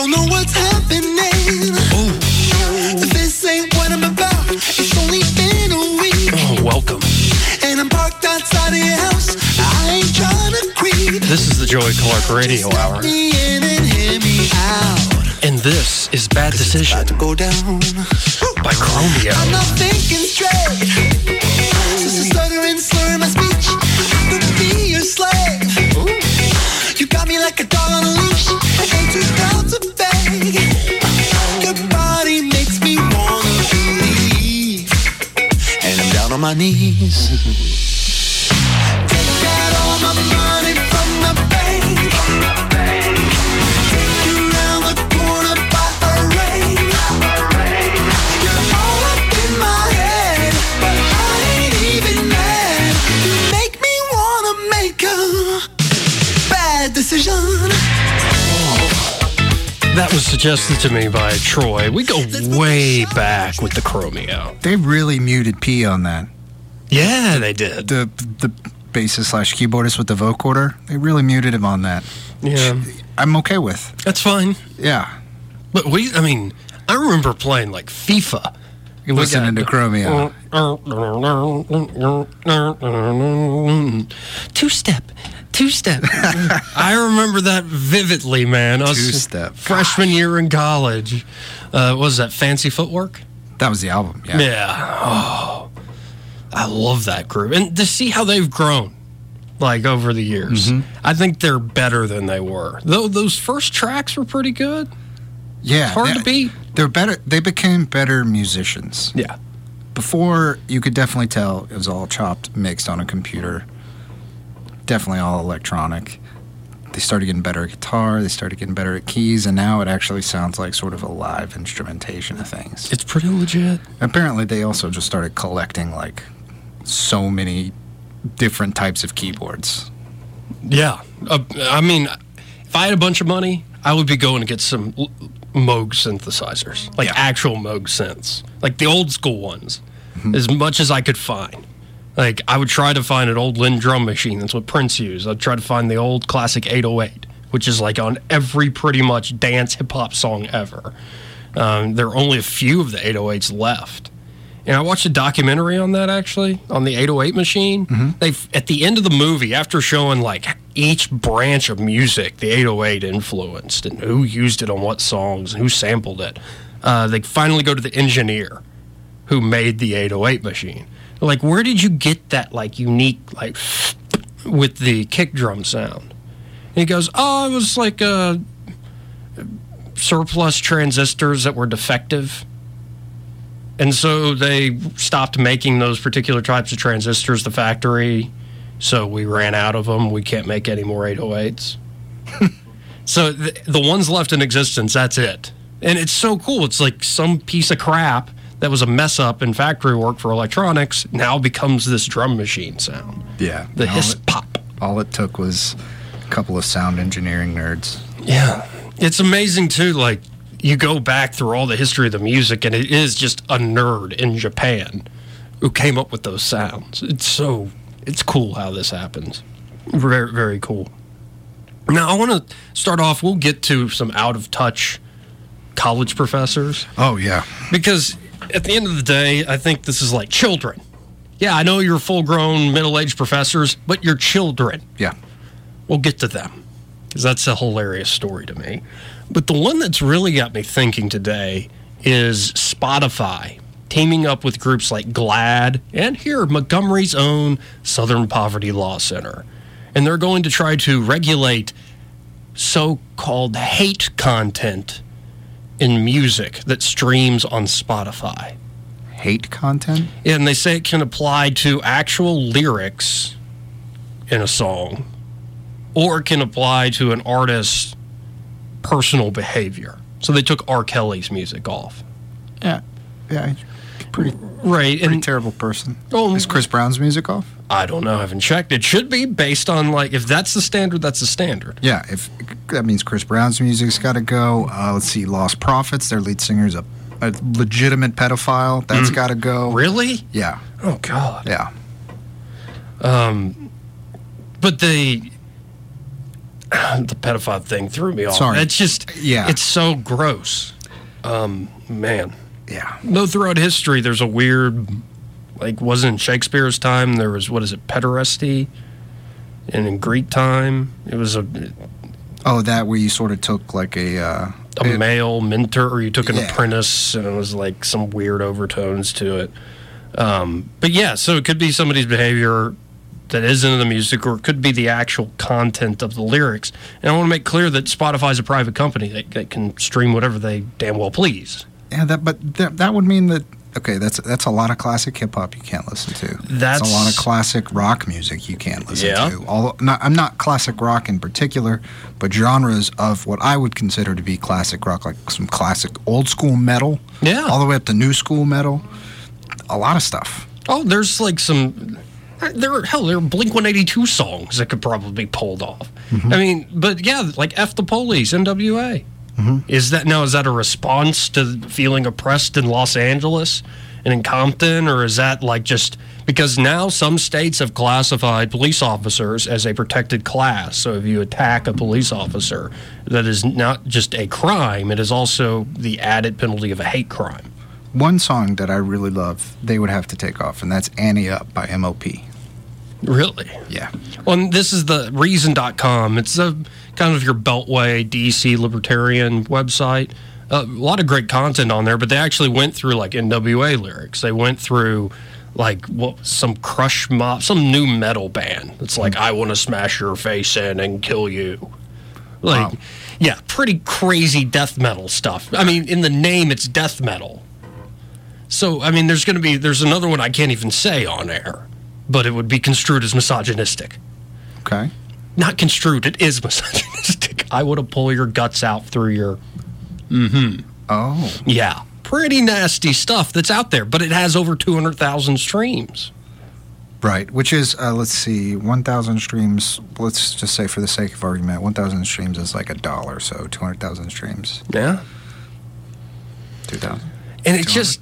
Don't know what's happening. Oh. This ain't what I'm about. It's only been a week. Oh, welcome. And I'm parked outside of your house. I ain't trying to creep. This is the Joey Clark Radio Just Hour. me in and hear me out. And this is Bad Decision to go down. by Chromeo. I'm not thinking straight. Since I stuttering, slurring my speech. I could be your slave. You got me like a dog on a leash. My knees. That was suggested to me by Troy. We go way back with the Chromeo. They really muted P on that. Yeah, they did. The the bassist slash keyboardist with the vocoder, they really muted him on that. Yeah, I'm okay with. that's fine. Yeah. But we, I mean, I remember playing like FIFA. You're listening to Chromeo. Two step, two step. I remember that vividly, man. Two-step. freshman year in college. Uh, what was that fancy footwork? That was the album. Yeah. Yeah. Oh, I love that group, and to see how they've grown, like over the years, Mm-hmm. I think they're better than they were. Though those first tracks were pretty good. Yeah. Hard they- to beat. They're better. They became better musicians. Yeah. Before, you could definitely tell it was all chopped, mixed on a computer. Definitely all electronic. They started getting better at guitar. They started getting better at keys, and now it actually sounds like sort of a live instrumentation of things. It's pretty legit. Apparently, they also just started collecting like so many different types of keyboards. Yeah. Uh, I mean, if I had a bunch of money, I would be going to get some l- Moog synthesizers, like Yeah. actual Moog synths, like the old school ones, Mm-hmm. as much as I could find. Like, I would try to find an old Linn drum machine. That's what Prince used. I'd try to find the old classic 808, which is like on every pretty much dance hip hop song ever. Um, there are only a few of the 808s left. And I watched a documentary on that actually, on the 808 machine. They at the end of the movie, after showing like each branch of music the 808 influenced and who used it on what songs and who sampled it, uh, they finally go to the engineer who made the 808 machine. Like, where did you get that like unique like with the kick drum sound? And he goes, oh, it was like uh, surplus transistors that were defective. And so they stopped making those particular types of transistors, the factory. So we ran out of them. We can't make any more 808s. so th- the ones left in existence, that's it. And it's so cool. It's like some piece of crap that was a mess up in factory work for electronics now becomes this drum machine sound. Yeah. The hiss it, pop. all it took was a couple of sound engineering nerds. Yeah. It's amazing too. Like you go back through all the history of the music, and it is just a nerd in Japan who came up with those sounds. It's so it's cool how this happens. Very very cool. Now I want to start off. We'll get to some out of touch college professors Oh yeah. because at the end of the day, I think this is like children. Yeah, I know you're full grown middle aged professors, but you're children. Yeah. We'll get to them because that's a hilarious story to me. But the one that's really got me thinking today is Spotify teaming up with groups like GLAAD and here, Montgomery's own Southern Poverty Law Center. And they're going to try to regulate so called hate content in music that streams on Spotify. hate content. And they say it can apply to actual lyrics in a song, or it can apply to an artist's personal behavior. So they took R. Kelly's music off. Yeah, yeah, pretty right, pretty and terrible person. Oh, Is Chris Brown's music off? I don't know. I haven't checked. It should be based on like if that's the standard, that's the standard. Yeah, if that means Chris Brown's music's got to go. Uh, let's see, Lostprophets, their lead singer's a, a legitimate pedophile. That's Mm. got to go. Really? Yeah. Oh God. Yeah. Um, but the the pedophile thing threw me off. Sorry. It's just Yeah. It's so gross. Um, man. Yeah. No, throughout history, there's a weird, like, wasn't in Shakespeare's time. There was what is it, pederasty, and in Greek time, it was a Oh, that where you sort of took like a. Uh, a male mentor, or you took an Yeah. apprentice, and it was like some weird overtones to it. Um, but yeah, so it could be somebody's behavior that is into the music, or it could be the actual content of the lyrics. And I want to make clear that Spotify is a private company that, that can stream whatever they damn well please. Yeah, that but that, that would mean that okay, that's that's a lot of classic hip hop you can't listen to. That's- a lot of classic rock music you can't listen Yeah. to. Although not, I'm not classic rock in particular, but genres of what I would consider to be classic rock, like some classic old school metal, Yeah. all the way up to new school metal. A lot of stuff. Oh, there's like some. There, hell, there are Blink 182 songs that could probably be pulled off. Mm-hmm. I mean, but yeah, like F the Police, NWA. Mm-hmm. Is that now? Is that a response to feeling oppressed in Los Angeles and in Compton, or is that like just because now some states have classified police officers as a protected class? So if you attack a police officer, that is not just a crime; it is also the added penalty of a hate crime. One song that I really love, they would have to take off, and that's Ante Up by MOP. Really? Yeah. Well, and this is the reason.com. It's a kind of your Beltway DC libertarian website. Uh, a lot of great content on there, but they actually went through like NWA lyrics. They went through like what some crush mob, some new metal band. It's like I want to smash your face in and kill you. Like, yeah, pretty crazy death metal stuff. I mean, in the name, it's death metal. So, I mean, there's going to be there's another one I can't even say on air, but it would be construed as misogynistic. Okay. Not construed, it is misogynistic. I would have pulled your guts out through your. Mm-hmm. Oh. Yeah, pretty nasty stuff that's out there, but it has over two hundred thousand streams. Right, which is uh, let's see, one thousand streams. Let's just say, for the sake of argument, one thousand streams is like a dollar. So two hundred thousand streams, Yeah, two thousand. and it's just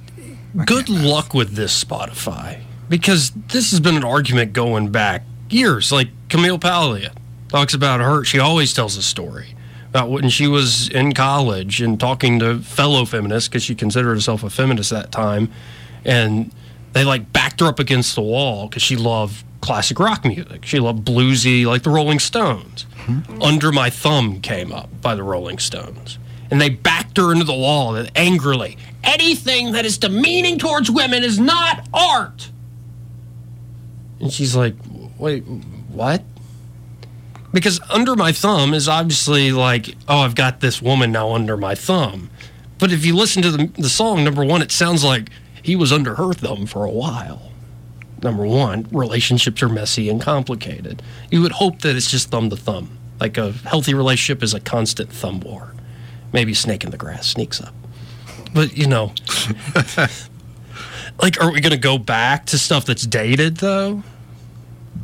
good luck with this Spotify because this has been an argument going back years. Like Camille Paglia talks about her. She always tells a story about when she was in college and talking to fellow feminists because she considered herself a feminist at that time, and they like backed her up against the wall because she loved classic rock music. She loved bluesy, like the Rolling Stones. Hmm. Under My Thumb came up by the Rolling Stones. And they backed her into the wall angrily. Anything that is demeaning towards women is not art. And she's like, wait, what? Because Under My Thumb is obviously like, oh, I've got this woman now under my thumb. But if you listen to the, the song, number one, it sounds like he was under her thumb for a while. Number one, relationships are messy and complicated. You would hope that it's just thumb to thumb. Like a healthy relationship is a constant thumb war. Maybe snake in the grass sneaks up. But, you know, like, are we going to go back to stuff that's dated, though?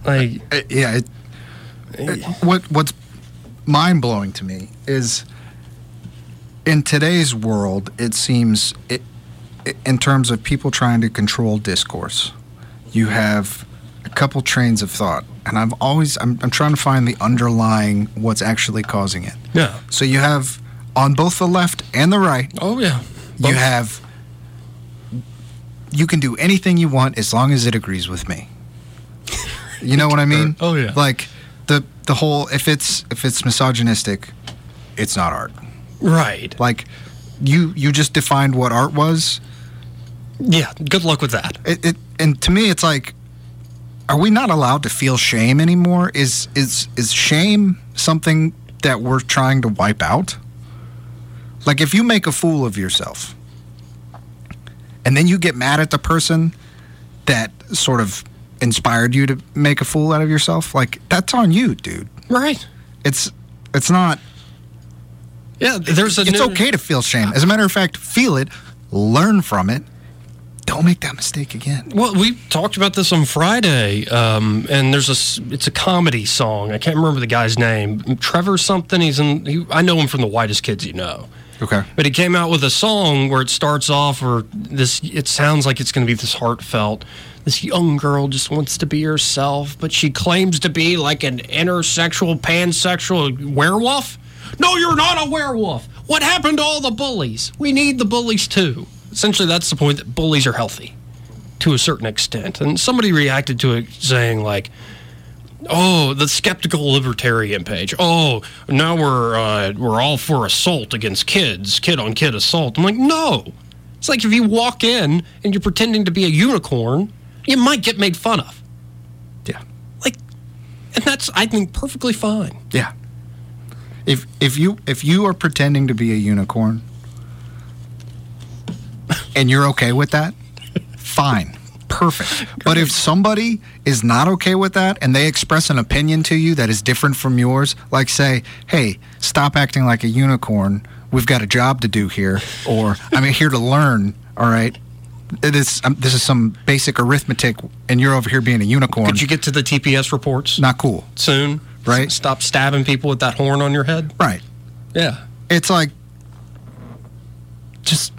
Like, Uh, yeah. It, it- what what's mind blowing to me is in today's world, it seems it, in terms of people trying to control discourse, you have a couple trains of thought, and I've always I'm, I'm trying to find the underlying what's actually causing it. Yeah. So you have on both the left and the right. Oh yeah. You have you can do anything you want as long as it agrees with me. You know what I mean? Oh, yeah. Like the the whole if it's if it's misogynistic, it's not art. Right. Like you you just defined what art was. Yeah. Good luck with that. It, it and to me it's like are we not allowed to feel shame anymore? Is is is shame something that we're trying to wipe out? Like if you make a fool of yourself and then you get mad at the person that sort of inspired you to make a fool out of yourself, like that's on you, dude. Right. It's it's not. Yeah, there's a. It's new- okay to feel shame. As a matter of fact, feel it, learn from it. Don't make that mistake again. Well, we talked about this on Friday, um, and there's a. it's a comedy song. I can't remember the guy's name. Trevor something. He's in. He, I know him from the Whitest Kids You Know. Okay. But he came out with a song where it starts off where this. It sounds like it's going to be this heartfelt. This young girl just wants to be herself, but she claims to be like an intersexual, pansexual werewolf. No, you're not a werewolf. What happened to all the bullies? We need the bullies too. Essentially, that's the point that bullies are healthy to a certain extent. And somebody reacted to it saying, like, oh, the skeptical libertarian page. Oh, now we're, uh, we're all for assault against kids, kid on kid assault. I'm like, no. It's like if you walk in and you're pretending to be a unicorn, you might get made fun of. Yeah. Like, and that's, I think, perfectly fine. Yeah. If if you if you are pretending to be a unicorn and you're okay with that, fine. Perfect. But if somebody is not okay with that and they express an opinion to you that is different from yours, like say, "Hey, stop acting like a unicorn. We've got a job to do here," or "I'm here to learn." All right. It is. Um, this is some basic arithmetic, and you're over here being a unicorn. Could you get to the TPS reports Not cool, soon? right? S- Stop stabbing people with that horn on your head? Right. Yeah. it's like just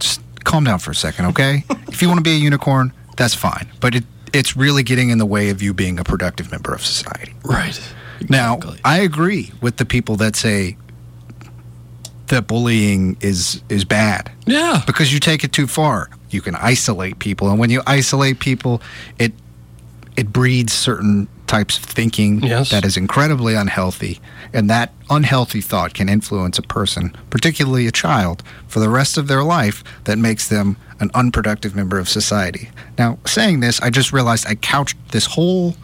just calm down for a second okay if you want to be a unicorn that's fine but it it's really getting in the way of you being a productive member of society Right. now i agree with the people that say that bullying is is bad Yeah. because you take it too far you can isolate people. And when you isolate people it it breeds certain types of thinking Yes. that is incredibly unhealthy. And that unhealthy thought can influence a person particularly a child for the rest of their life that makes them an unproductive member of society. Now saying this i just realized i couched this whole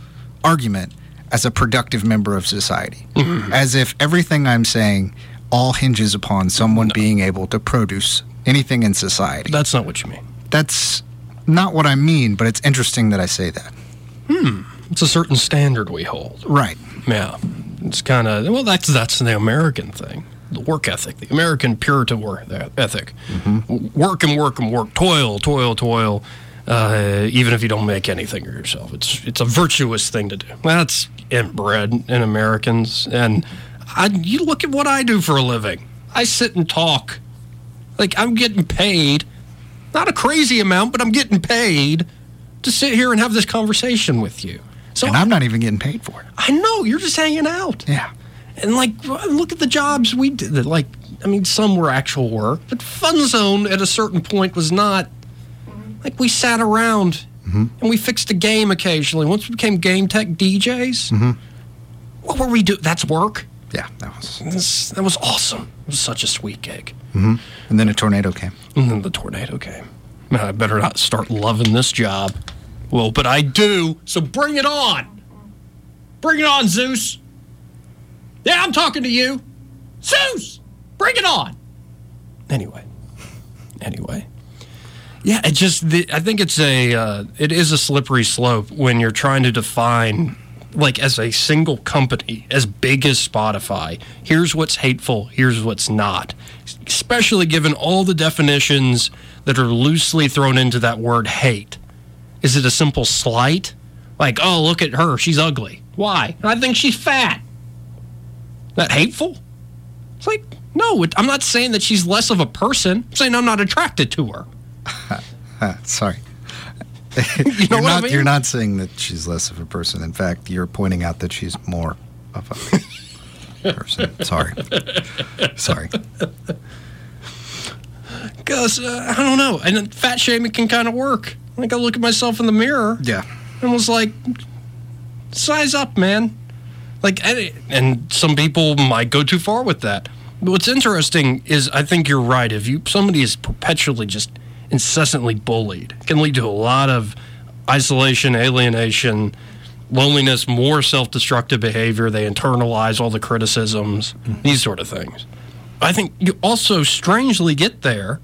argument as a productive member of society. Mm-hmm. As if everything i'm saying all hinges upon someone being able to produce anything in society. That's not what you mean. That's not what I mean, but it's interesting that I say that. Hmm. It's a certain standard we hold. Right. Yeah. It's kind of, well, that's, that's the American thing. The work ethic, the American Puritan work ethic. W- Work and work and work, toil, toil, toil. Uh, even if you don't make anything of yourself, it's it's a virtuous thing to do. That's inbred in Americans, and I, you look at what I do for a living. I sit and talk. Like I'm getting paid, not a crazy amount, but I'm getting paid to sit here and have this conversation with you. So and I'm not even getting paid for it. I know you're just hanging out. Yeah. And like, look at the jobs we did. Like, I mean, some were actual work, but Fun Zone at a certain point was not. Like, we sat around mm-hmm. and we fixed a game occasionally. Once we became game tech DJs, mm-hmm. what were we doing? That's work. Yeah, that was. That was awesome. It was such a sweet gig. Hmm And then a tornado came. And then the tornado came. I better not start loving this job. Well, but I do, so bring it on. Bring it on, Zeus. Yeah, I'm talking to you. Zeus, bring it on. Anyway, anyway. Yeah, it just, the, I think it's a, uh, it is a slippery slope when you're trying to define, like, as a single company, as big as Spotify, here's what's hateful, here's what's not. Especially given all the definitions that are loosely thrown into that word hate. Is it a simple slight? Like, oh, look at her, she's ugly. Why? I think she's fat. That hateful? It's like, no, it, I'm not saying that she's less of a person. I'm saying I'm not attracted to her. Sorry. You know are what I not, mean? You're not saying that she's less of a person. In fact, you're pointing out that she's more of a person. Sorry. Sorry. Because, uh, I don't know. And fat shaming can kind of work. Like, I look at myself in the mirror Yeah. and was like, size up, man. Like, and, and some people might go too far with that. But what's interesting is I think you're right. If you somebody is perpetually just incessantly bullied, it can lead to a lot of isolation, alienation, loneliness, more self-destructive behavior. They internalize all the criticisms, mm-hmm. these sort of things. I think you also strangely get there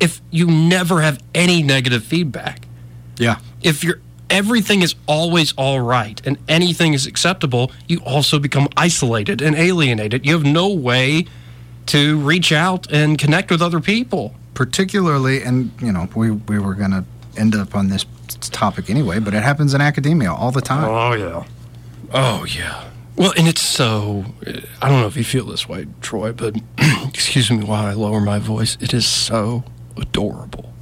if you never have any negative feedback. Yeah. If you're everything is always all right and anything is acceptable, you also become isolated and alienated. You have no way to reach out and connect with other people. Particularly, and you know, we we were gonna end up on this topic anyway, but it happens in academia all the time. Oh yeah. Oh yeah. Well, and it's so. I don't know if you feel this way, Troy, but excuse me while I lower my voice. It is so adorable.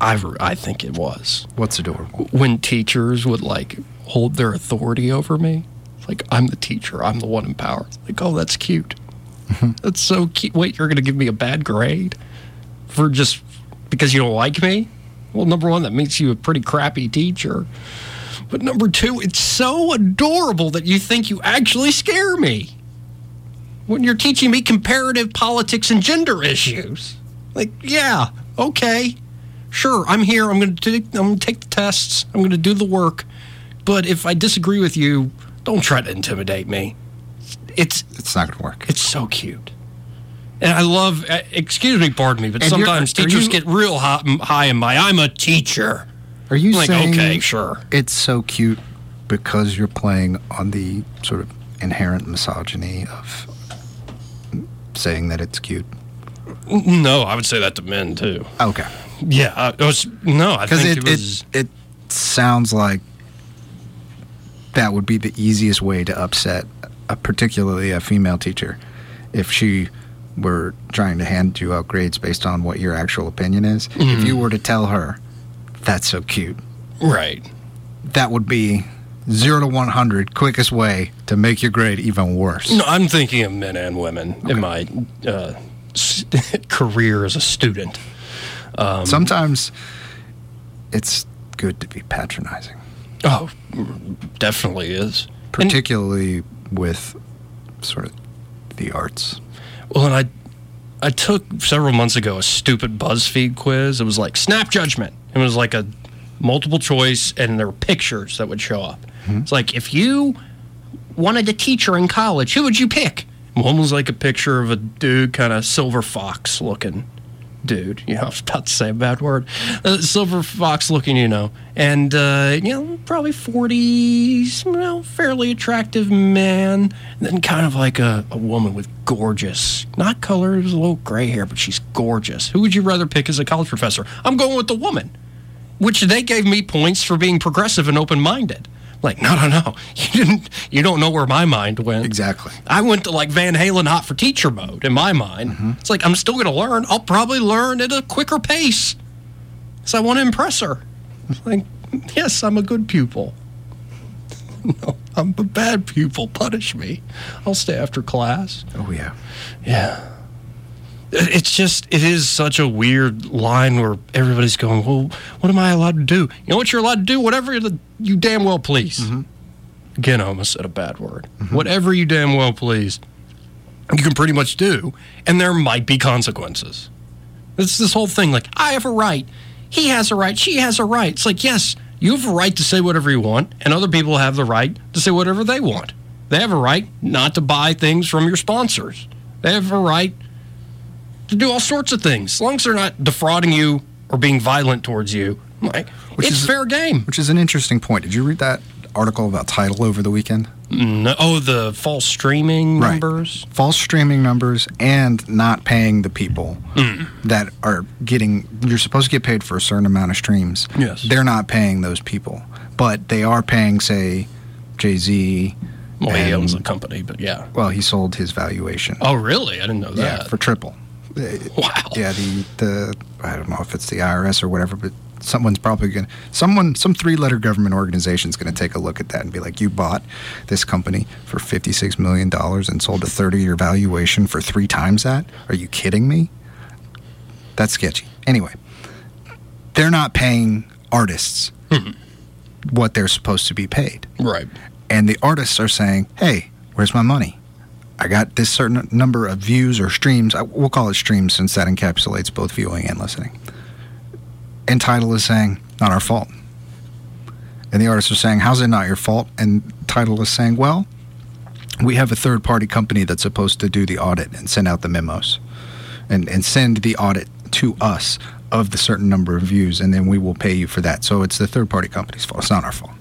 I, I think it was. What's adorable? When teachers would like hold their authority over me. Like, I'm the teacher, I'm the one in power. Like, oh, that's cute. Mm-hmm. that's so cute. Wait, you're going to give me a bad grade for just because you don't like me? Well, number one, that makes you a pretty crappy teacher. But number two, it's so adorable that you think you actually scare me when you're teaching me comparative politics and gender issues. Like, yeah, okay, sure, I'm here. I'm going to I'm going to take the tests. I'm going to do the work. But if I disagree with you, don't try to intimidate me. It's it's not going to work. It's so cute. And I love, uh, excuse me, pardon me, but And sometimes teachers you- get real high, high in my, I'm a teacher. Are you like, saying okay, sure. It's so cute because you're playing on the sort of inherent misogyny of saying that it's cute. No, I would say that to men too. Okay. Yeah, uh, it was no. I Because think it, it, was. it it sounds like that would be the easiest way to upset, a, particularly a female teacher, if she were trying to hand you out grades based on what your actual opinion is. If Mhm. you were to tell her, "That's so cute," right. that would be zero to one hundred quickest way to make your grade even worse. No, I'm thinking of men and women in my uh, career as a student. Um, Sometimes it's good to be patronizing, oh, definitely is. particularly with sort of the arts. Well, and I I took several months ago a stupid BuzzFeed quiz. It was like snap judgment. It was like a multiple choice, and there were pictures that would show up. Hmm. It's like if you wanted a teacher in college, who would you pick? One was like a picture of a dude, kind of silver fox looking dude. You know, I was about to say a bad word. Uh, silver fox looking, you know, and uh, you know, probably forties, you know, fairly attractive man. And then kind of like a, a woman with gorgeous, not color, a little gray hair, but she's gorgeous. Who would you rather pick as a college professor? I'm going with the woman, which they gave me points for being progressive and open minded. Like, no, no, no. You didn't. You don't know where my mind went. Exactly. I went to like Van Halen hot for teacher mode in my mind. Mm-hmm. It's like I'm still going to learn. I'll probably learn at a quicker pace because I want to impress her. Like, yes, I'm a good pupil. No, I'm a bad pupil. Punish me. I'll stay after class. Oh yeah. Yeah. It- It's just, it is such a weird line where everybody's going, well, what am I allowed to do? You know what you're allowed to do? Whatever the, you damn well please. Mm-hmm. Again, I almost said a bad word. Mm-hmm. Whatever you damn well please, you can pretty much do. And there might be consequences. It's this whole thing like, I have a right. He has a right. She has a right. It's like, yes, you have a right to say whatever you want, and other people have the right to say whatever they want. They have a right not to buy things from your sponsors. They have a right to do all sorts of things, as long as they're not defrauding you or being violent towards you. Like, Which it's is- fair game. Which is an interesting point. Did you read that article about Tidal over the weekend? No, oh, the false streaming Right. numbers. False streaming numbers and not paying the people Mm. that are getting. You're supposed to get paid for a certain amount of streams. Yes. They're not paying those people, but they are paying, say, Jay Z. Well, he owns the company, but yeah. Well, he sold his valuation. Oh, really? I didn't know that. Yeah, for triple. Wow. Yeah, the the I don't know if it's the IRS or whatever, but someone's probably going to someone some three letter government organization is going to take a look at that and be like, you bought this company for fifty six million dollars and sold a thirty year valuation for three times that. Are you kidding me? That's sketchy. Anyway, they're not paying artists mm-hmm. what they're supposed to be paid. Right. And the artists are saying, hey, where's my money? I got this certain number of views or streams. I, we'll call it streams since that encapsulates both viewing and listening. And Tidal is saying, not our fault. And the artists are saying, how's it not your fault? And Tidal is saying, well, we have a third party company that's supposed to do the audit and send out the memos and, and send the audit to us of the certain number of views, and then we will pay you for that. So it's the third party company's fault. It's not our fault.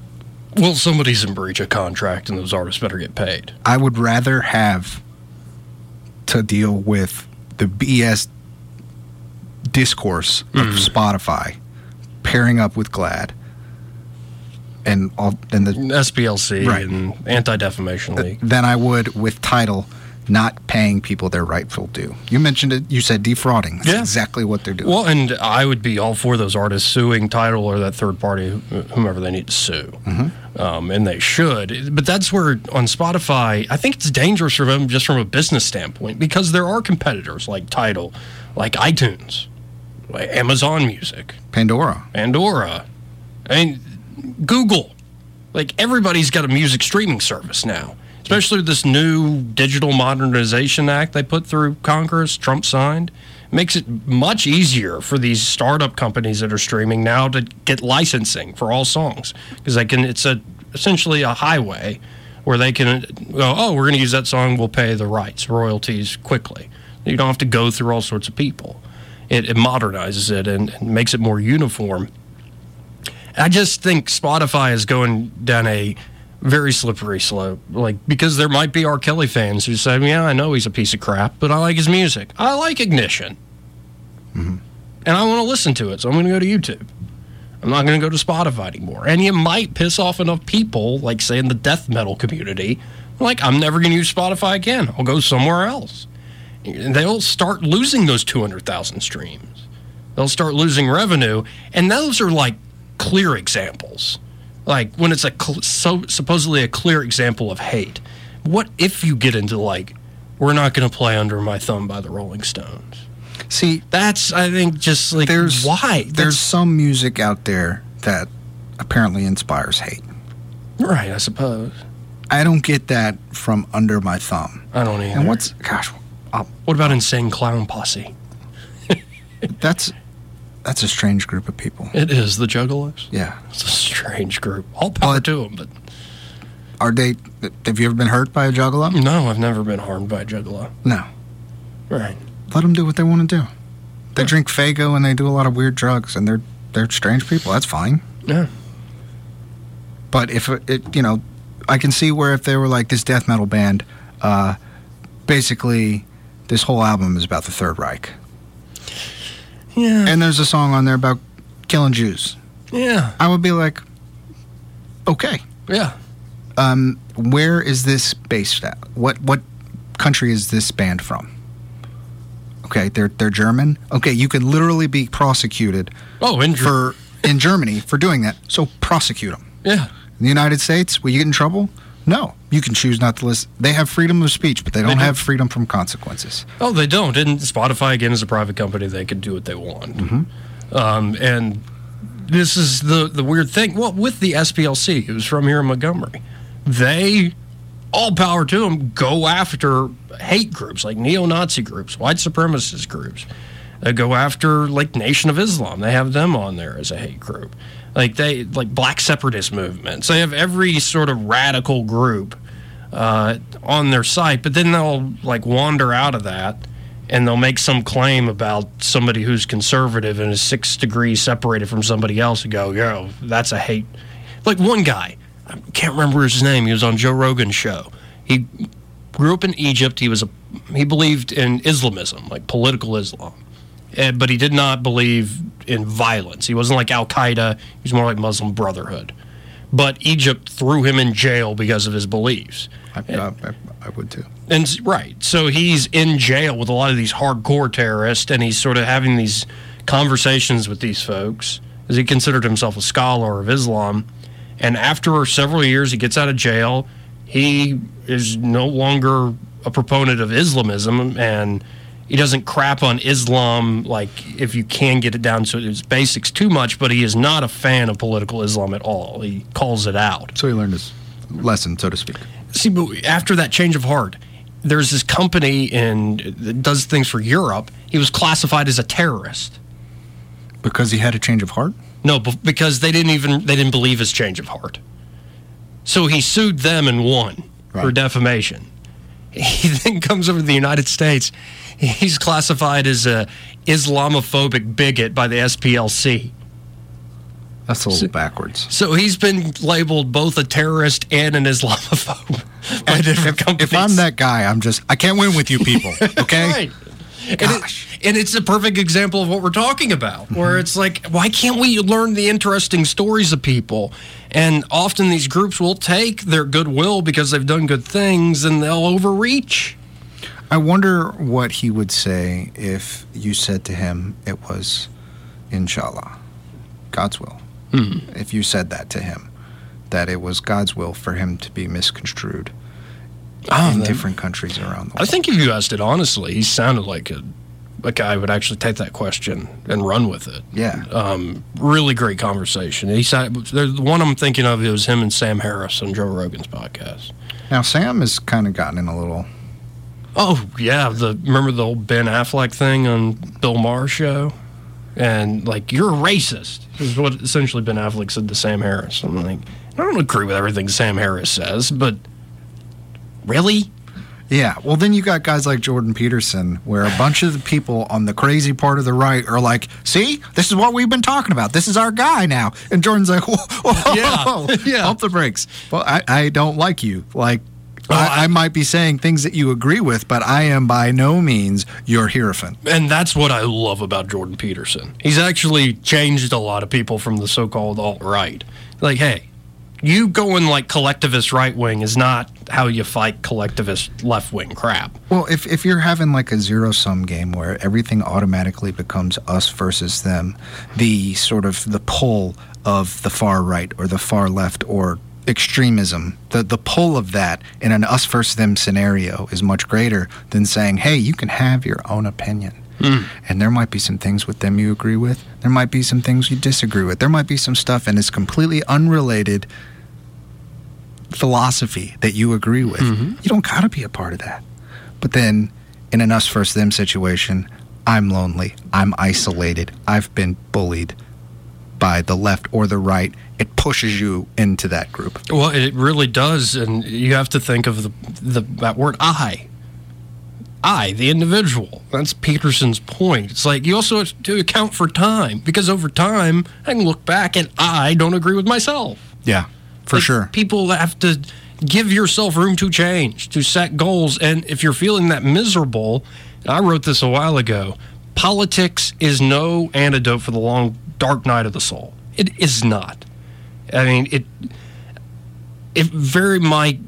Well, somebody's in breach of contract, and those artists better get paid. I would rather have to deal with the BS discourse of mm-hmm. Spotify pairing up with GLAAD and all and the SPLC Right. and Anti Defamation League. than I would with Tidal not paying people their rightful due. You mentioned it. You said defrauding. That's Yeah. exactly what they're doing. Well, and I would be all for those artists suing Tidal or that third party, whomever they need to sue. Mm-hmm. Um, and they should. But that's where on Spotify, I think it's dangerous for them just from a business standpoint because there are competitors like Tidal, like iTunes, like Amazon Music, Pandora. Pandora, mean, Google. Like everybody's got a music streaming service now, especially with this new Digital Modernization Act they put through Congress, Trump signed. Makes it much easier for these startup companies that are streaming now to get licensing for all songs because they can. It's a essentially a highway where they can go. Oh, we're going to use that song. We'll pay the rights, royalties quickly. You don't have to go through all sorts of people. It, it modernizes it and, and makes it more uniform. I just think Spotify is going down a very slippery slope. Like because there might be R. Kelly fans who say, "Yeah, I know he's a piece of crap, but I like his music. I like Ignition, Mm-hmm. and I want to listen to it, so I'm going to go to YouTube. I'm not going to go to Spotify anymore." And you might piss off enough people, like say in the death metal community, like I'm never going to use Spotify again. I'll go somewhere else. And They'll start losing those 200,000 streams. They'll start losing revenue, and those are like clear examples. Like when it's a cl- so supposedly a clear example of hate. What if you get into like, we're not going to play under my thumb by the Rolling Stones? See, That's I think just like there's why there's That's- some music out there that apparently inspires hate. right. I suppose I don't get that from under my thumb. I don't either. And what's gosh, uh, what about Insane Clown Posse? that's that's a strange group of people. It is the Juggalos. Yeah. It's a strange group. All power to them, but Are they? Have you ever been hurt by a juggalo? no, I've never been harmed by a Juggalo. No. Right. Let them do what they want to do. They drink Faygo and they do a lot of weird drugs, and they're they're strange people. That's fine. Yeah. But if it, it you know, I can see where if they were like this death metal band, uh, basically, this whole album is about the Third Reich, Yeah. and there's a song on there about killing Jews. Yeah. I would be like, okay, Yeah. um, where is this based at? What what country is this band from? Okay, they're they're German. Okay, you can literally be prosecuted Oh, in for in Germany for doing that. So prosecute them. yeah. In the United States, will you get in trouble? No, you can choose not to listen. They have freedom of speech, but they don't do. have freedom from consequences. Oh, they don't. And Spotify again is a private company; they can do what they want. Um, and this is the the weird thing. Well, with the SPLC, who's from here in Montgomery, they all power to them go after hate groups like neo-Nazi groups, white supremacist groups. They go after like Nation of Islam. They have them on there as a hate group. Like they like black separatist movements. They have every sort of radical group uh, on their site, but then they'll like wander out of that and they'll make some claim about somebody who's conservative and is six degrees separated from somebody else and go, yo, that's a hate. Like one guy, I can't remember his name. He was on Joe Rogan's show. He grew up in Egypt. He was a he believed in Islamism, like political Islam, Eh, but he did not believe in violence. He wasn't like Al Qaeda. He was more like Muslim Brotherhood. But Egypt threw him in jail because of his beliefs. I, I, I, I would too. And right, so he's in jail with a lot of these hardcore terrorists, and he's sort of having these conversations with these folks, as he considered himself a scholar of Islam. And after several years, he gets out of jail. He is no longer a proponent of Islamism, and he doesn't crap on Islam like if you can get it down to its basics too much. But he is not a fan of political Islam at all. He calls it out. So he learned his lesson, so to speak. See, but after that change of heart, there's this company in that does things for Europe. He was classified as a terrorist. Because he had a change of heart? No, because they didn't even they didn't believe his change of heart. So he sued them and won for defamation. He then comes over to the United States. He's classified as a Islamophobic bigot by the SPLC. That's a little backwards. So he's been labeled both a terrorist and an Islamophobe by different companies. If I'm that guy, I'm just I can't win with you people. Okay. right. And, it, and it's a perfect example of what we're talking about, where it's like, why can't we learn the interesting stories of people? And often these groups will take their goodwill because they've done good things and they'll overreach. I wonder what he would say if you said to him it was inshallah, God's will. Hmm. If you said that to him, that it was God's will for him to be misconstrued Oh, in different countries around the world. I think if you asked it honestly, he sounded like a, a guy who would actually take that question and run with it. Yeah. Um, really great conversation. He said, the one I'm thinking of is him and Sam Harris on Joe Rogan's podcast. Now Sam has kind of gotten in a little. Oh yeah, the remember the old Ben Affleck thing on Bill Maher's show, and like you're a racist is what essentially Ben Affleck said to Sam Harris. I'm like, I don't agree with everything Sam Harris says, but really, Yeah, well, then you got guys like Jordan Peterson, where a bunch of the people on the crazy part of the right are like, "See, this is what we've been talking about. This is our guy now." And Jordan's like, "Whoa, whoa, Yeah, yeah. pump the brakes." Well, I, I don't like you. Like, Oh, I, I might be saying things that you agree with, but I am by no means your hierophant. and that's what I love about Jordan Peterson. He's actually changed a lot of people from the so-called alt right. Like, hey, you going like collectivist right wing is not how you fight collectivist left wing crap. Well, if, if you're having like a zero sum game where everything automatically becomes us versus them, the sort of the pull of the far right or the far left or extremism, the, the pull of that in an us versus them scenario is much greater than saying, hey, you can have your own opinion. Hmm. And there might be some things with them you agree with. There might be some things you disagree with. There might be some stuff and it's completely unrelated philosophy that you agree with. Mm-hmm. You don't got to be a part of that. But then in an us versus them situation, I'm lonely. I'm isolated. I've been bullied by the left or the right. It pushes you into that group. Well, it really does, and you have to think of the, the that word "I." I, the individual. That's Peterson's point. It's like you also have to account for time because over time I can look back and I don't agree with myself. Yeah, for Like, sure. People have to give yourself room to change, to set goals, and if you're feeling that miserable, I wrote this a while ago. Politics is no antidote for the long dark night of the soul. It is not. I mean, it it very might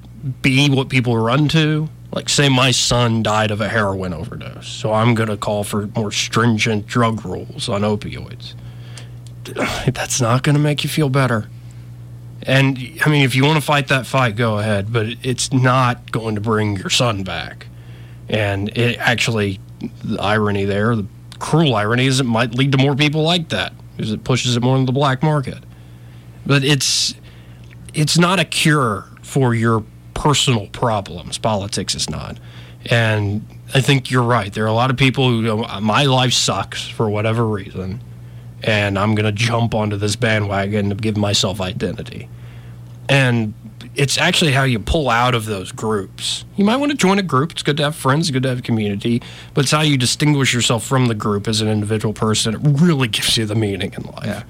be what people run to. Like, say my son died of a heroin overdose, so I'm going to call for more stringent drug rules on opioids. That's not going to make you feel better. And I mean, if you want to fight that fight, go ahead, but it's not going to bring your son back. And it actually, the irony there, the cruel irony is it might lead to more people like that because it pushes it more into the black market. But it's it's not a cure for your personal problems. Politics is not. And I think you're right. There are a lot of people who go, my life sucks for whatever reason, and I'm going to jump onto this bandwagon to give myself identity. And it's actually how you pull out of those groups. You might want to join a group. It's good to have friends, it's good to have community, but it's how you distinguish yourself from the group as an individual person. It really gives you the meaning in life. Yeah.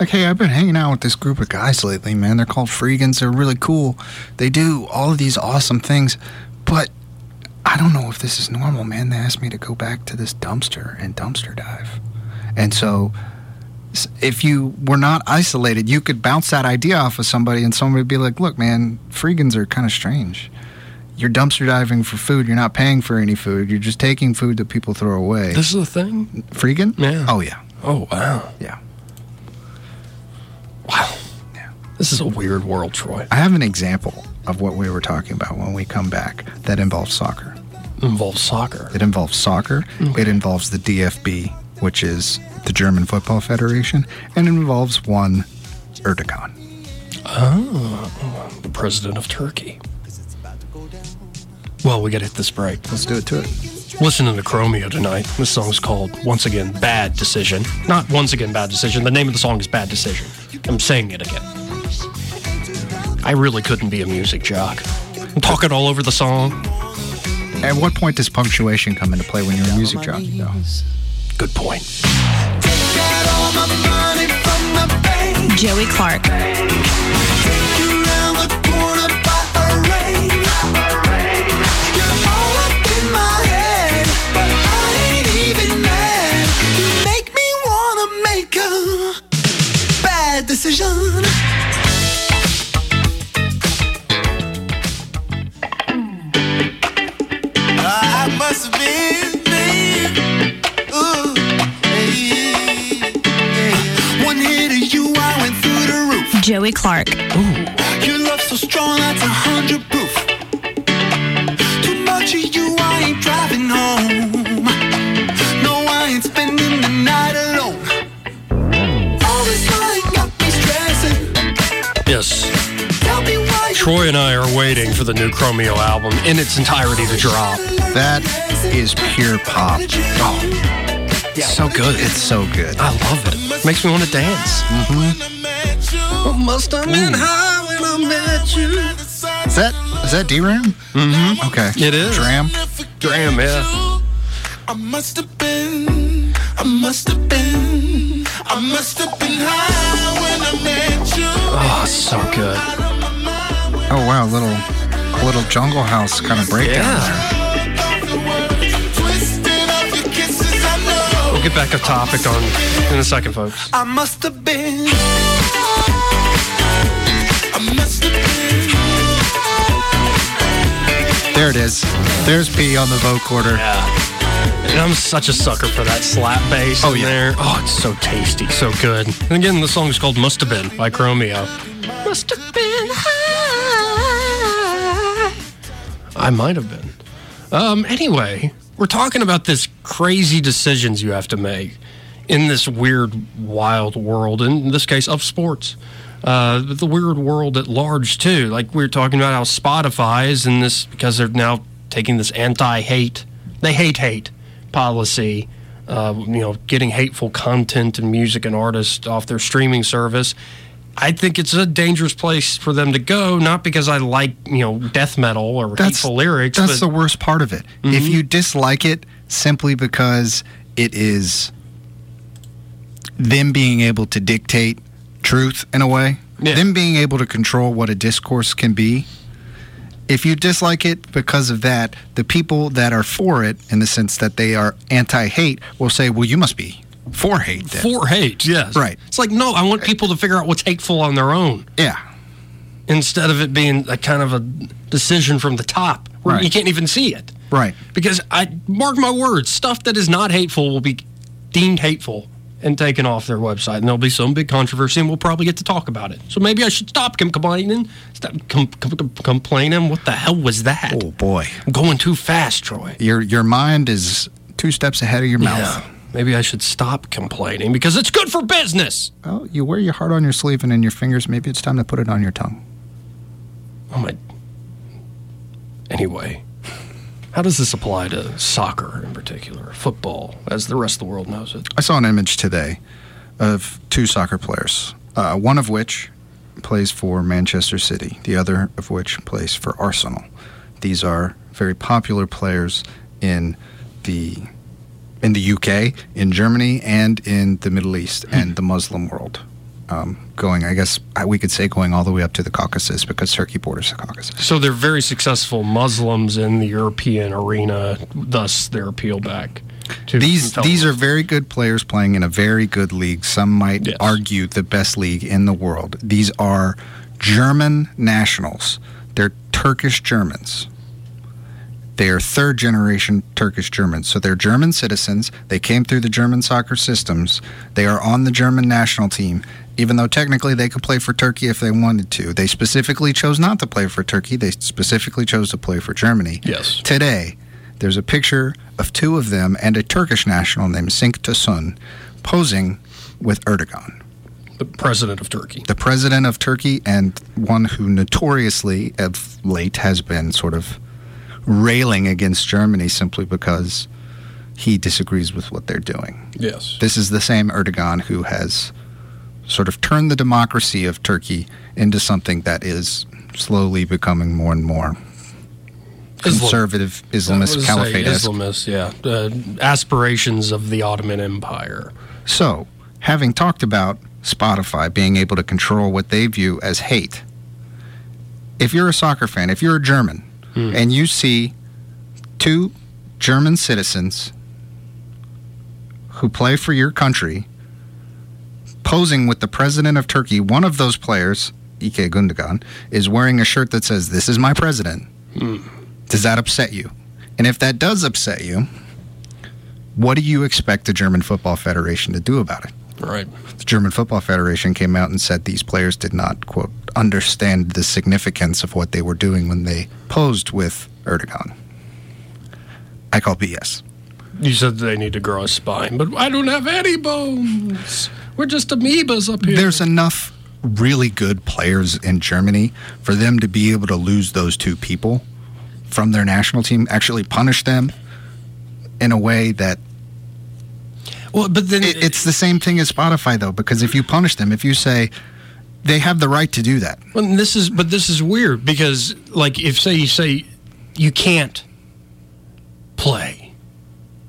Like, hey, I've been hanging out with this group of guys lately, man. They're called Freegans. They're really cool. They do all of these awesome things, but I don't know if this is normal, man. They asked me to go back to this dumpster and dumpster dive. And so, if you were not isolated, you could bounce that idea off of somebody, and somebody would be like, look, man, Freegans are kind of strange. You're dumpster diving for food. You're not paying for any food. You're just taking food that people throw away. This is a thing? Freegan? Yeah. Oh, yeah. Oh, wow. Yeah. Wow. Yeah. This is a weird world, Troy. I have an example of what we were talking about when we come back that involves soccer. involves soccer. It involves soccer. Okay. It involves the DFB, which is the German Football Federation, and involves one Erdogan. Oh, the president of Turkey. Well, we got to hit this break. Let's do it to it. Listening to Chromeo tonight. This song's called Once Again Bad Decision. Not Once Again Bad Decision. The name of the song is Bad Decision. I'm saying it again. I really couldn't be a music jock. I'm talking all over the song. At what point does punctuation come into play when you're a music jock, though? Good point. Got all my money from the bank. Joey Clark. Around the corner Joey Clark. Ooh. Your love so strong, that's a hundred proof. Too much of you, I ain't driving home. No, I ain't spending the night alone. All this night got me stressing. Yes. Tell me why you Troy and I are waiting for the new Chromeo album in its entirety to drop. That is pure pop. Oh, so good. It's so good. I love it. Makes me want to dance. Mm-hmm. Must have been high when I met you. Is that is that DRAM? Mm-hmm. Okay. It is. Dram. Dram, yeah. I must have been, I must have been, I must have been high when I met you. Oh, so good. Oh wow, little a little jungle house kind of breakdown Yeah. Twisted up your kisses, I know. We'll get back to topic on in a second, folks. I must have been. There. There it is. There's P on the vocoder. Yeah. And I'm such a sucker for that slap bass Oh, in yeah. there. Oh, it's so tasty, so good. And again, the song is called Must Have Been by Chromeo. Must have been high. I might have been. Um, anyway, we're talking about this crazy decisions you have to make in this weird, wild world, in this case of sports. Uh, the weird world at large, too. Like we were talking about how Spotify is in this because they're now taking this anti hate, they hate hate policy, uh, you know, getting hateful content and music and artists off their streaming service. I think it's a dangerous place for them to go, not because I like, you know, death metal or that's, hateful lyrics. That's but the worst part of it. If you dislike it simply because it is them being able to dictate truth in a way, Yeah. them being able to control what a discourse can be. If you dislike it because of that, the people that are for it, in the sense that they are anti hate, will say, well, you must be for hate. Then. for hate, yes. Right. It's like, no, I want people to figure out what's hateful on their own yeah. instead of it being a kind of a decision from the top where Right. you can't even see it. Right. Because I mark my words, stuff that is not hateful will be deemed hateful and taken off their website, and there'll be some big controversy, and we'll probably get to talk about it. So maybe I should stop complaining. Stop com- com- com- complaining. What the hell was that? Oh, boy. I'm going too fast, Troy. Your, your mind is two steps ahead of your mouth. Yeah. Maybe I should stop complaining because it's good for business. Well, you wear your heart on your sleeve and in your fingers. Maybe it's time to put it on your tongue. Oh my. Anyway, how does this apply to soccer in particular, football, as the rest of the world knows it? I saw an image today of two soccer players, uh, one of which plays for Manchester City, the other of which plays for Arsenal. These are very popular players in the in the UK, in Germany, and in the Middle East and the Muslim world. Um, going, I guess we could say, going all the way up to the Caucasus because Turkey borders the Caucasus. So they're very successful Muslims in the European arena, thus their appeal back to These these are very good players playing in a very good league. Some might Yes. argue the best league in the world. These are German nationals. They're Turkish Germans. They are third generation Turkish Germans. So they're German citizens. They came through the German soccer systems. They are on the German national team, even though technically they could play for Turkey if they wanted to. They specifically chose not to play for Turkey. They specifically chose to play for Germany. Yes. Today, there's a picture of two of them and a Turkish national named Cenk Tosun posing with Erdogan, the president of Turkey. the president of Turkey, and one who notoriously of late has been sort of railing against Germany simply because he disagrees with what they're doing. Yes. This is the same Erdogan who has sort of turn the democracy of Turkey into something that is slowly becoming more and more conservative Islamist caliphate. Islamist, yeah. Uh, aspirations of the Ottoman Empire. So, having talked about Spotify being able to control what they view as hate, if you're a soccer fan, if you're a German, and you see two German citizens who play for your country posing with the president of Turkey, one of those players, Ilkay Gundogan, is wearing a shirt that says, This is my president. Hmm. Does that upset you? And if that does upset you, what do you expect the German Football Federation to do about it? Right. The German Football Federation came out and said these players did not, quote, understand the significance of what they were doing when they posed with Erdogan. I call BS. You said they need to grow a spine, but I don't have any bones. We're just amoebas up here. There's enough really good players in Germany for them to be able to lose those two people from their national team, actually punish them in a way that well, but then it, it's the same thing as Spotify though, because if you punish them, if you say they have the right to do that, Well, this is, but this is weird because, like, if say you say you can't play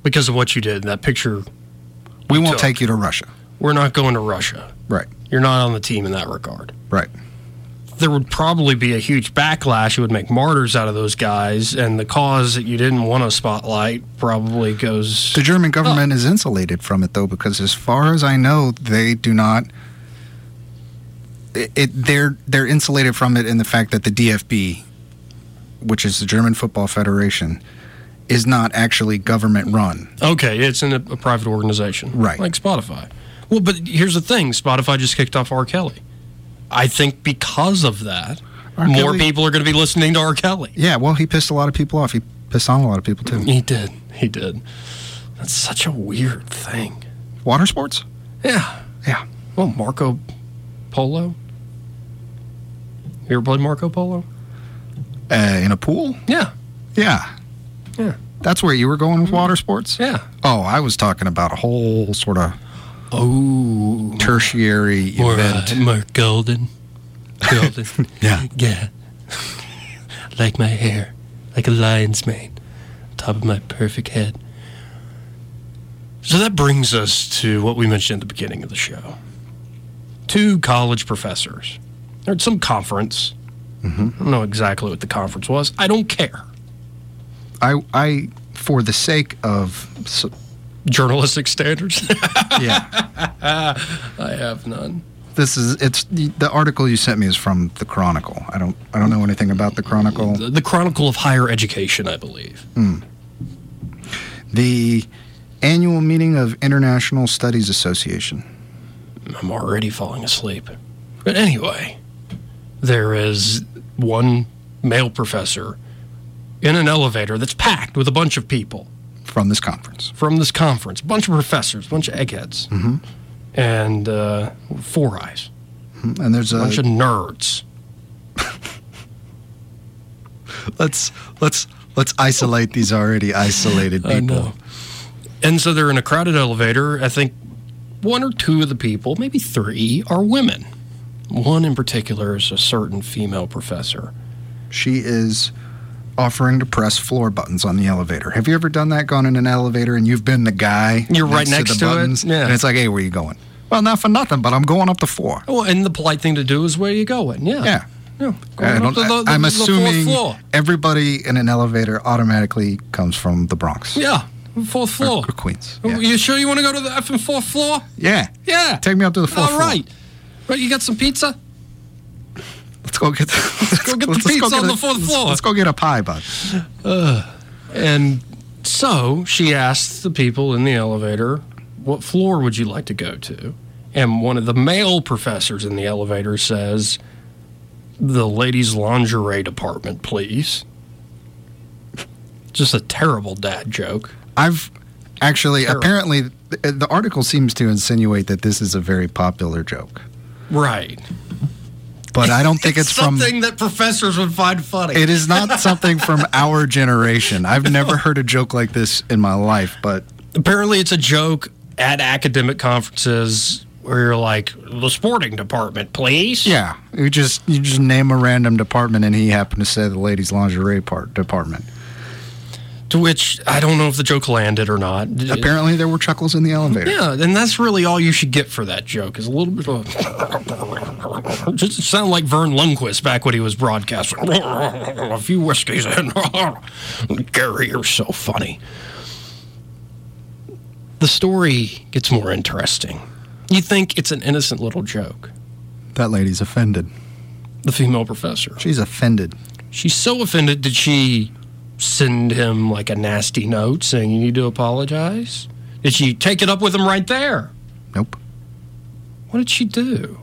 because of what you did, in that picture, we won't took. take you to Russia. We're not going to Russia. Right. You're not on the team in that regard. Right. There would probably be a huge backlash. It would make martyrs out of those guys, and the cause that you didn't want to spotlight probably goes. The German government is insulated from it though, because as far as I know, they do not. It, it they're they're insulated from it in the fact that the DFB, which is the German Football Federation, is not actually government run. Okay, it's in a, a private organization, Right. Like Spotify. Well, but here's the thing: Spotify just kicked off R. Kelly. I think because of that, R. more Kelly- people are going to be listening to R. Kelly. Yeah, well, he pissed a lot of people off. He pissed on a lot of people too. He did. He did. That's such a weird thing. Water sports? Yeah. Yeah. Well, Marco Polo. You ever played Marco Polo? Uh, in a pool? Yeah. Yeah. Yeah. That's where you were going with water sports? Yeah. Oh, I was talking about a whole sort of Oh. tertiary More, uh, event. more golden. Golden. Yeah. Yeah. like my hair. Like a lion's mane. Top of my perfect head. So that brings us to what we mentioned at the beginning of the show. Two college professors. They're at some conference. Mm-hmm. I don't know exactly what the conference was. I don't care. I, I, for the sake of, Journalistic standards. yeah, I have none. this is it's the, article you sent me is from the Chronicle. I don't, I don't know anything about the Chronicle. The, the Chronicle of Higher Education, I believe. Hmm. The annual meeting of International Studies Association. I'm already falling asleep. But anyway, there is one male professor in an elevator that's packed with a bunch of people from this conference. from this conference. A bunch of professors, a bunch of eggheads, and uh, four eyes, And there's a bunch of nerds. let's let's let's isolate these already isolated people. And so they're in a crowded elevator. I think one or two of the people, maybe three, are women. One in particular is a certain female professor. She is offering to press floor buttons on the elevator. Have you ever done that? Gone in an elevator and you've been the guy You're right next the to it? buttons, Yeah. and it's like, hey, where you going? Well, not for nothing, but I'm going up the floor. Well, and the polite thing to do is where you going? Yeah. Yeah. Yeah. I don't, the, the, I'm the assuming everybody in an elevator automatically comes from the Bronx. Yeah. Fourth floor. Or Queens. Oh, Yeah. You sure you want to go to the effing fourth floor? yeah. Yeah. Take me up to the fourth All floor. right. Right, you got some pizza? Let's go get. Let's go get the pizza on the fourth let's- floor. Let's go get a pie, bud. Uh, and so she asked the people in the elevator, what floor would you like to go to? And one of the male professors in the elevator says, the ladies' lingerie department, please. Just a terrible dad joke. I've actually Terrible. apparently the, the article seems to insinuate that this is a very popular joke, Right. But I don't think it's, from. something that professors would find funny. It is not something from our generation. I've never heard a joke like this in my life, but Apparently, it's a joke at academic conferences where you're like, the sporting department, please. yeah, you just you just name a random department, and he happened to say the ladies' lingerie part department. To which I don't know if the joke landed or not. Apparently, there were chuckles in the elevator. Yeah, and that's really all you should get for that joke is a little bit of just sound like Verne Lundquist back when he was broadcasting. a few whiskeys in. Gary, you're so funny. The story gets more interesting. You think it's an innocent little joke. That lady's offended. The female professor. She's offended. She's so offended. that she send him like a nasty note saying you need to apologize? Did she take it up with him right there? Nope. What did she do?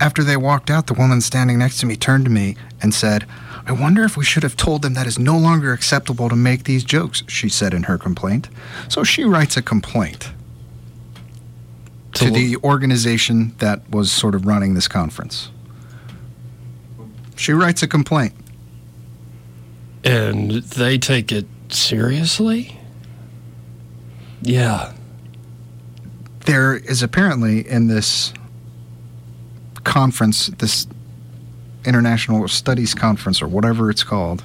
After they walked out, the woman standing next to me turned to me and said, I wonder if we should have told them that it's no longer acceptable to make these jokes, she said in her complaint. So she writes a complaint to, to the organization that was sort of running this conference. She writes a complaint. And they take it seriously? Yeah. There is apparently in this conference, this international studies conference or whatever it's called,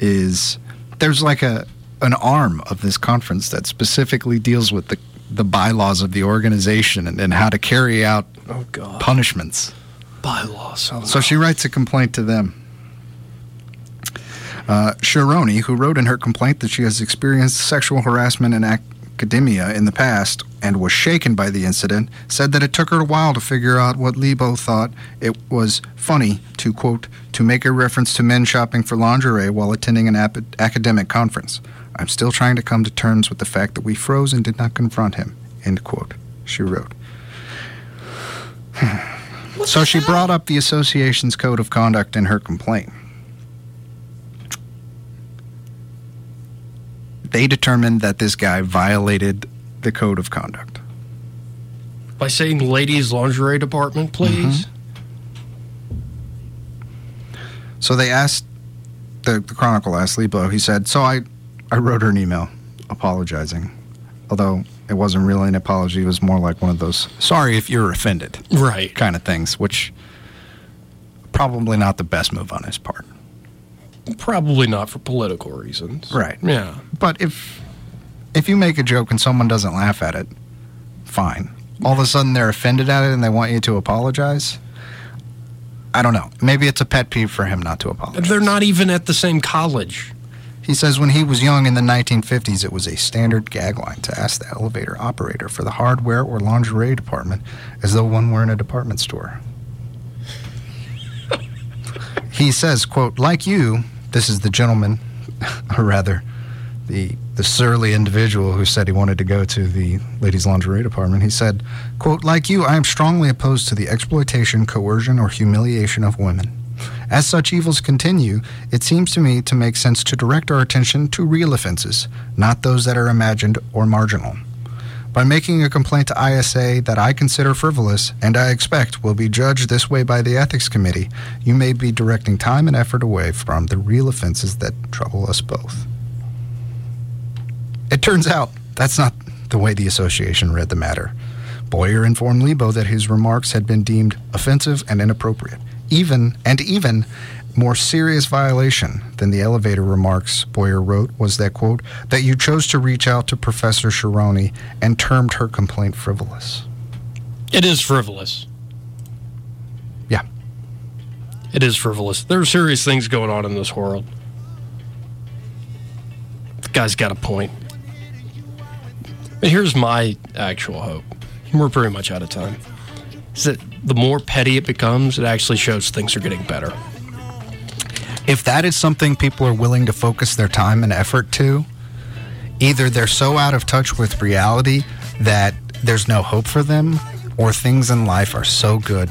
is there's like a an arm of this conference that specifically deals with the the bylaws of the organization and, and how to carry out oh, God. punishments. Bylaws. Oh, so she writes a complaint to them. Uh, Sharoni, who wrote in her complaint that she has experienced sexual harassment in academia in the past and was shaken by the incident, said that it took her a while to figure out what Lebow thought it was funny to, quote, to make a reference to men shopping for lingerie while attending an ap- academic conference. I'm still trying to come to terms with the fact that we froze and did not confront him, end quote, she wrote. so she brought up the association's code of conduct in her complaint. They determined that this guy violated the code of conduct. By saying ladies' lingerie department, please? Mm-hmm. So they asked, the, the Chronicle asked Lebow, he said, So I, I wrote her an email apologizing. Although it wasn't really an apology, it was more like one of those, sorry if you're offended. Right. Kind of things, which probably not the best move on his part. Probably not for political reasons. Right. Yeah. But if if you make a joke and someone doesn't laugh at it, fine. All of a sudden they're offended at it and they want you to apologize. I don't know. Maybe it's a pet peeve for him not to apologize. They're not even at the same college. He says when he was young in the 1950s, it was a standard gag line to ask the elevator operator for the hardware or lingerie department as though one were in a department store. he says, quote, like you, this is the gentleman, or rather, the the surly individual who said he wanted to go to the ladies' lingerie department. He said, "quote Like you, I am strongly opposed to the exploitation, coercion, or humiliation of women. As such evils continue, it seems to me to make sense to direct our attention to real offenses, not those that are imagined or marginal." By making a complaint to ISA that I consider frivolous and I expect will be judged this way by the Ethics Committee, you may be directing time and effort away from the real offenses that trouble us both. It turns out that's not the way the association read the matter. Boyer informed Lebow that his remarks had been deemed offensive and inappropriate. Even and even more serious violation than the elevator remarks Boyer wrote was that, quote, that you chose to reach out to Professor Sharoni and termed her complaint frivolous. It is frivolous. Yeah. It is frivolous. There are serious things going on in this world. The guy's got a point. But here's my actual hope. We're pretty much out of time. Is that the more petty it becomes, it actually shows things are getting better if that is something people are willing to focus their time and effort to, either they're so out of touch with reality that there's no hope for them, or things in life are so good